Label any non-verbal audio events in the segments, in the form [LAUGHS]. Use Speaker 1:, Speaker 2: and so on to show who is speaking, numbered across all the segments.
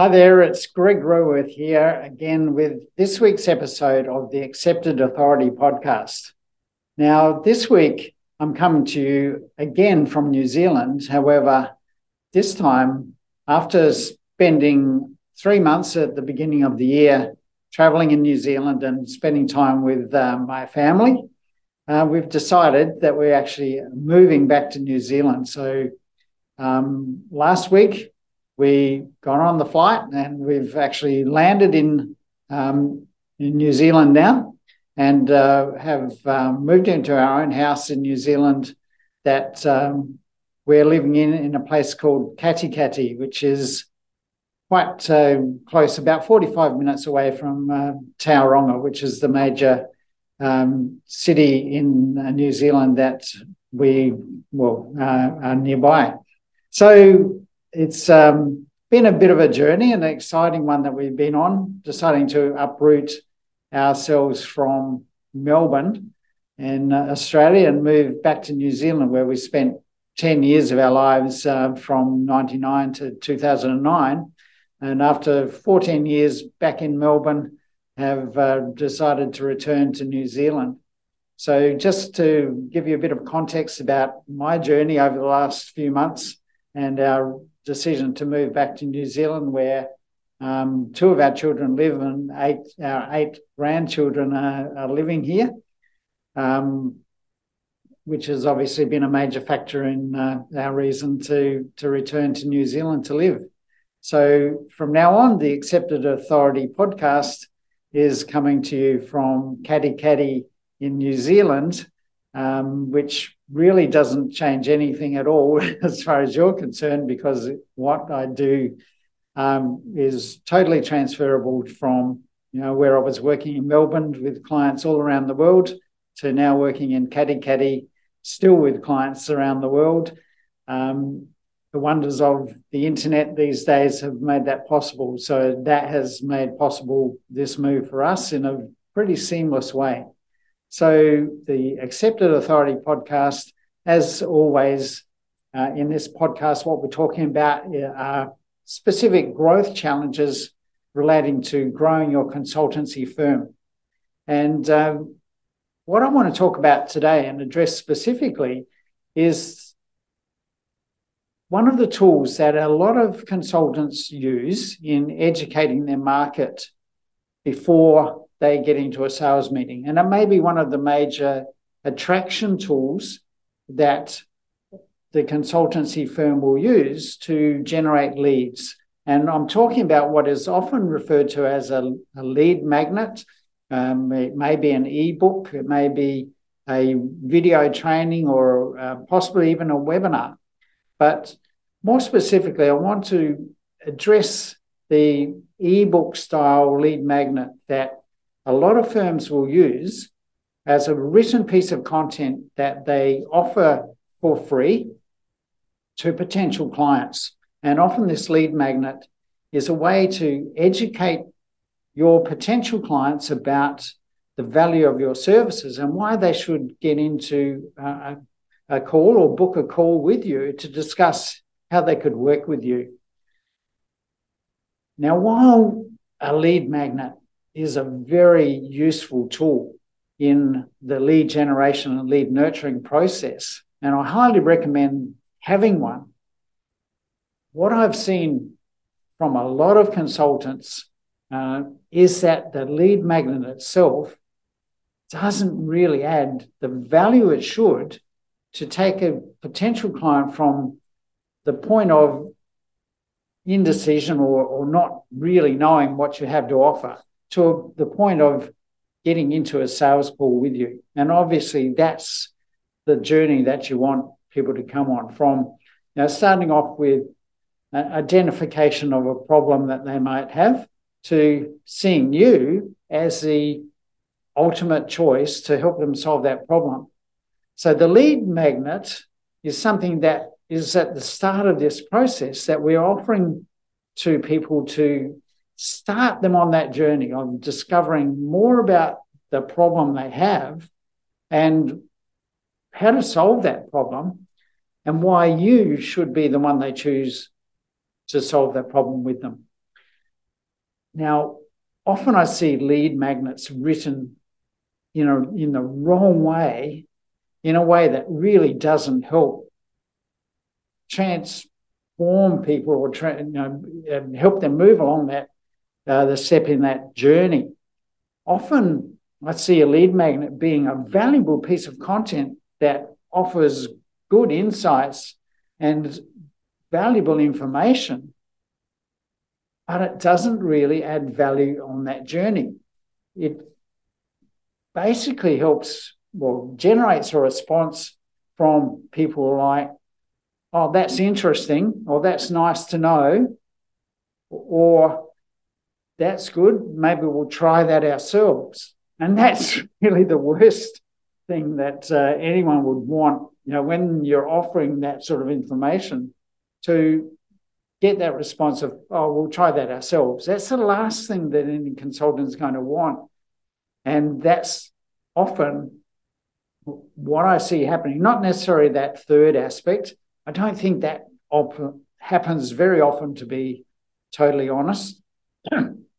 Speaker 1: Hi there, it's Greg Roworth here again with this week's episode of the Accepted Authority podcast. Now, this week I'm coming to you again from New Zealand. However, this time after spending three months at the beginning of the year traveling in New Zealand and spending time with uh, my family, uh, we've decided that we're actually moving back to New Zealand. So um, last week we got on the flight and we've actually landed in um, in New Zealand now and uh, have um, moved into our own house in New Zealand that um, we're living in in a place called Katikati, which is quite uh, close, about 45 minutes away from uh, Tauranga, which is the major um, city in uh, New Zealand that we well uh, are nearby. So it's um, been a bit of a journey, an exciting one that we've been on, deciding to uproot ourselves from Melbourne in uh, Australia and move back to New Zealand, where we spent 10 years of our lives uh, from 99 to 2009. And after 14 years back in Melbourne, have uh, decided to return to New Zealand. So, just to give you a bit of context about my journey over the last few months, and our decision to move back to New Zealand, where um, two of our children live and eight our eight grandchildren are, are living here, um, which has obviously been a major factor in uh, our reason to to return to New Zealand to live. So from now on, the Accepted Authority podcast is coming to you from Katikati in New Zealand, um, which really doesn't change anything at all [LAUGHS] as far as you're concerned, because what I do um, is totally transferable from you know where I was working in Melbourne with clients all around the world to now working in Katikati, still with clients around the world. Um, the wonders of the internet these days have made that possible. So that has made possible this move for us in a pretty seamless way. So the Accepted Authority podcast, as always, uh, in this podcast, what we're talking about are specific growth challenges relating to growing your consultancy firm. And um, what I want to talk about today and address specifically is one of the tools that a lot of consultants use in educating their market before they get into a sales meeting. And it may be one of the major attraction tools that the consultancy firm will use to generate leads. And I'm talking about what is often referred to as a, a lead magnet. Um, it may be an ebook, it may be a video training, or uh, possibly even a webinar. But more specifically, I want to address the ebook style lead magnet that a lot of firms will use as a written piece of content that they offer for free to potential clients. And often this lead magnet is a way to educate your potential clients about the value of your services and why they should get into a, a call or book a call with you to discuss how they could work with you. Now, while a lead magnet is a very useful tool in the lead generation and lead nurturing process. And I highly recommend having one. What I've seen from a lot of consultants uh, is that the lead magnet itself doesn't really add the value it should to take a potential client from the point of indecision or, or not really knowing what you have to offer to the point of getting into a sales call with you. And obviously, that's the journey that you want people to come on from. Now, starting off with identification of a problem that they might have to seeing you as the ultimate choice to help them solve that problem. So, the lead magnet is something that is at the start of this process that we're offering to people to start them on that journey of discovering more about the problem they have and how to solve that problem and why you should be the one they choose to solve that problem with them. Now, often I see lead magnets written, you know, in the wrong way, in a way that really doesn't help transform people or you know, help them move along that uh, the step in that journey. Often, I see a lead magnet being a valuable piece of content that offers good insights and valuable information, but it doesn't really add value on that journey. It basically helps, well, generates a response from people like, oh, that's interesting, or that's nice to know, or that's good, maybe we'll try that ourselves. And that's [LAUGHS] really the worst thing that uh, anyone would want, you know, when you're offering that sort of information to get that response of, oh, we'll try that ourselves. That's the last thing that any consultant is going to want. And that's often what I see happening, not necessarily that third aspect. I don't think that op- happens very often, to be totally honest. [CLEARS THROAT]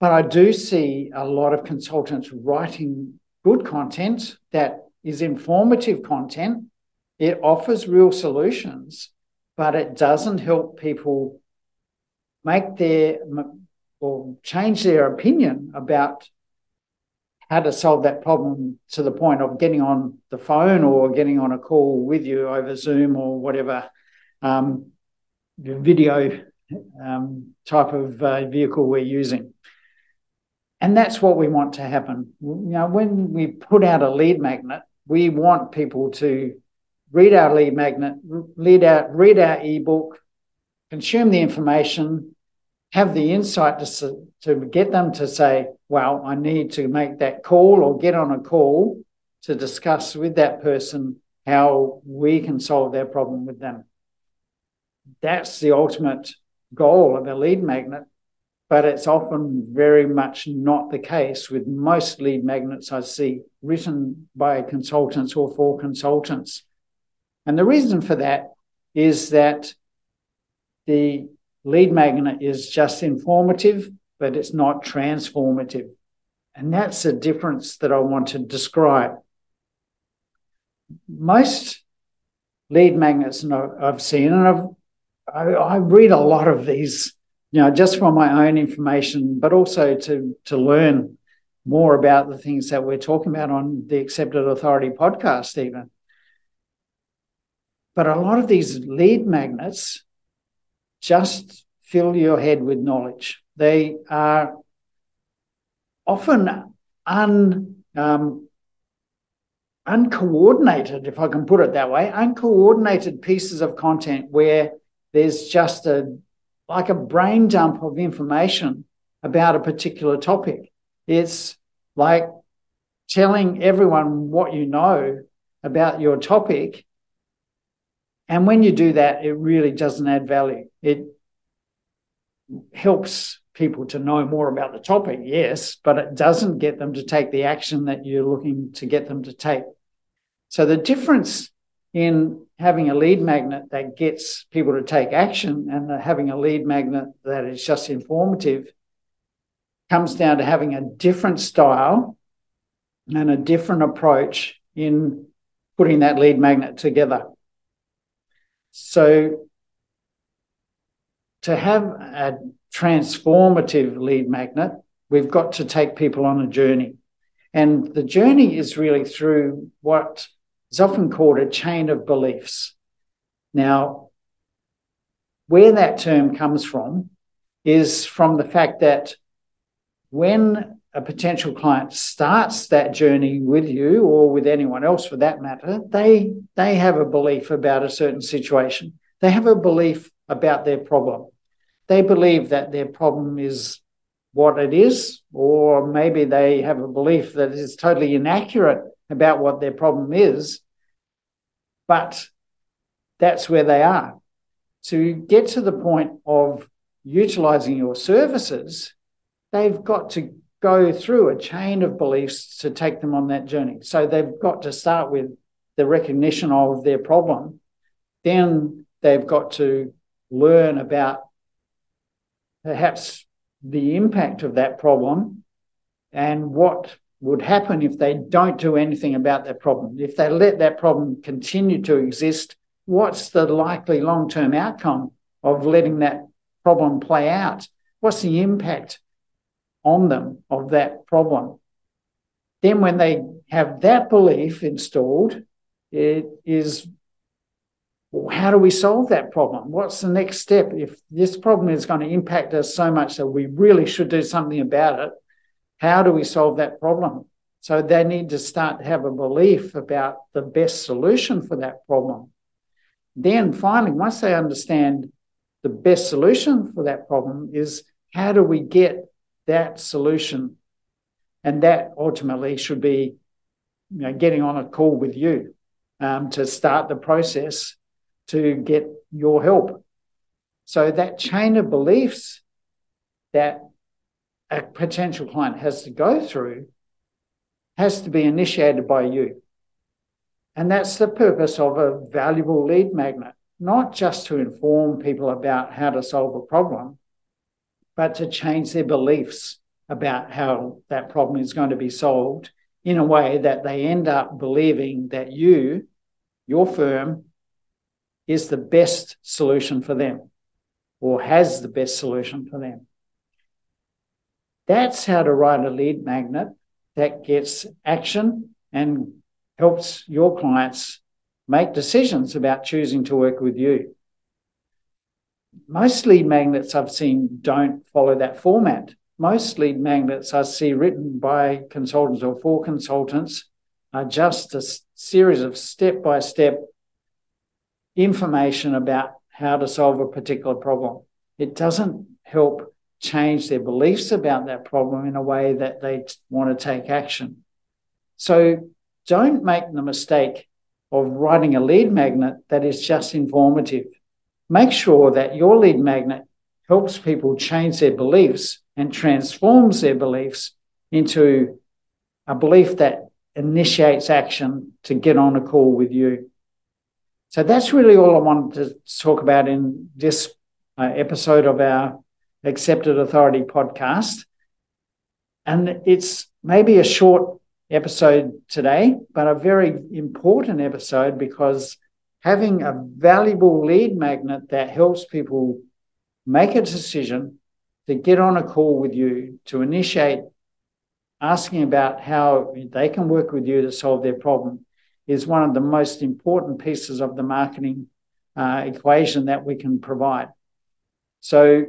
Speaker 1: but I do see a lot of consultants writing good content that is informative content. It offers real solutions, but it doesn't help people make their or change their opinion about how to solve that problem to the point of getting on the phone or getting on a call with you over Zoom or whatever um, video um, type of uh, vehicle we're using. And that's what we want to happen. You know, when we put out a lead magnet, we want people to read our lead magnet, read out, read our ebook, consume the information, have the insight to, to get them to say, well, I need to make that call or get on a call to discuss with that person how we can solve their problem with them. That's the ultimate goal of a lead magnet but it's often very much not the case with most lead magnets I see written by consultants or for consultants. And the reason for that is that the lead magnet is just informative, but it's not transformative. And that's a difference that I want to describe. Most lead magnets I've seen, and I've, I, I read a lot of these you know, just for my own information, but also to to learn more about the things that we're talking about on the Accepted Authority podcast, even. But a lot of these lead magnets just fill your head with knowledge. They are often un, um, uncoordinated, if I can put it that way, uncoordinated pieces of content where there's just a like a brain dump of information about a particular topic. It's like telling everyone what you know about your topic. And when you do that, it really doesn't add value. It helps people to know more about the topic, yes, but it doesn't get them to take the action that you're looking to get them to take. So the difference in having a lead magnet that gets people to take action and having a lead magnet that is just informative comes down to having a different style and a different approach in putting that lead magnet together. So, to have a transformative lead magnet, we've got to take people on a journey. And the journey is really through what is often called a chain of beliefs. Now, where that term comes from is from the fact that when a potential client starts that journey with you or with anyone else for that matter, they, they have a belief about a certain situation. They have a belief about their problem. They believe that their problem is what it is, or maybe they have a belief that is totally inaccurate about what their problem is, but that's where they are. To get to the point of utilizing your services, they've got to go through a chain of beliefs to take them on that journey. So they've got to start with the recognition of their problem. Then they've got to learn about perhaps the impact of that problem and what would happen if they don't do anything about that problem. If they let that problem continue to exist, what's the likely long term outcome of letting that problem play out? What's the impact on them of that problem? Then, when they have that belief installed, it is well, how do we solve that problem? What's the next step? If this problem is going to impact us so much that we really should do something about it, how do we solve that problem? So they need to start to have a belief about the best solution for that problem. Then finally, once they understand the best solution for that problem is how do we get that solution? And that ultimately should be you know, getting on a call with you um, to start the process to get your help. So that chain of beliefs that a potential client has to go through has to be initiated by you. And that's the purpose of a valuable lead magnet, not just to inform people about how to solve a problem, but to change their beliefs about how that problem is going to be solved in a way that they end up believing that you, your firm, is the best solution for them or has the best solution for them. That's how to write a lead magnet that gets action and helps your clients make decisions about choosing to work with you. Most lead magnets I've seen don't follow that format. Most lead magnets I see written by consultants or for consultants are just a series of step by step information about how to solve a particular problem. It doesn't help change their beliefs about that problem in a way that they want to take action. So don't make the mistake of writing a lead magnet that is just informative. Make sure that your lead magnet helps people change their beliefs and transforms their beliefs into a belief that initiates action to get on a call with you. So that's really all I wanted to talk about in this uh, episode of our Accepted Authority podcast. And it's maybe a short episode today, but a very important episode because having a valuable lead magnet that helps people make a decision to get on a call with you to initiate asking about how they can work with you to solve their problem is one of the most important pieces of the marketing uh, equation that we can provide. So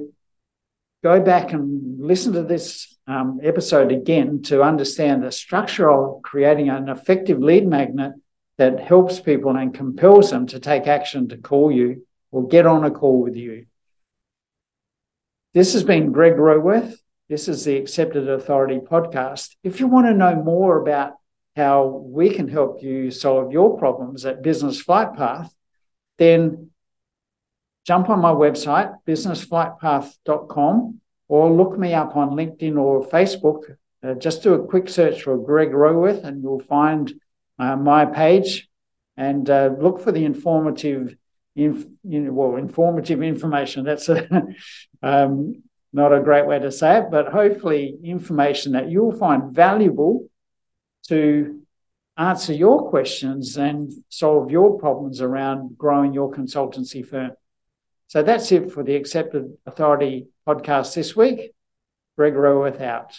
Speaker 1: go back and listen to this um, episode again to understand the structure of creating an effective lead magnet that helps people and compels them to take action to call you or get on a call with you. This has been Greg Roworth. This is the Accepted Authority podcast. If you want to know more about how we can help you solve your problems at Business Flight Path, then jump on my website, businessflightpath.com, or look me up on LinkedIn or Facebook. Uh, just do a quick search for Greg Roworth and you'll find uh, my page and uh, look for the informative, inf- well, informative information. That's a, [LAUGHS] um, not a great way to say it, but hopefully information that you'll find valuable to answer your questions and solve your problems around growing your consultancy firm. So that's it for the Accepted Authority podcast this week. Greg Roworth out.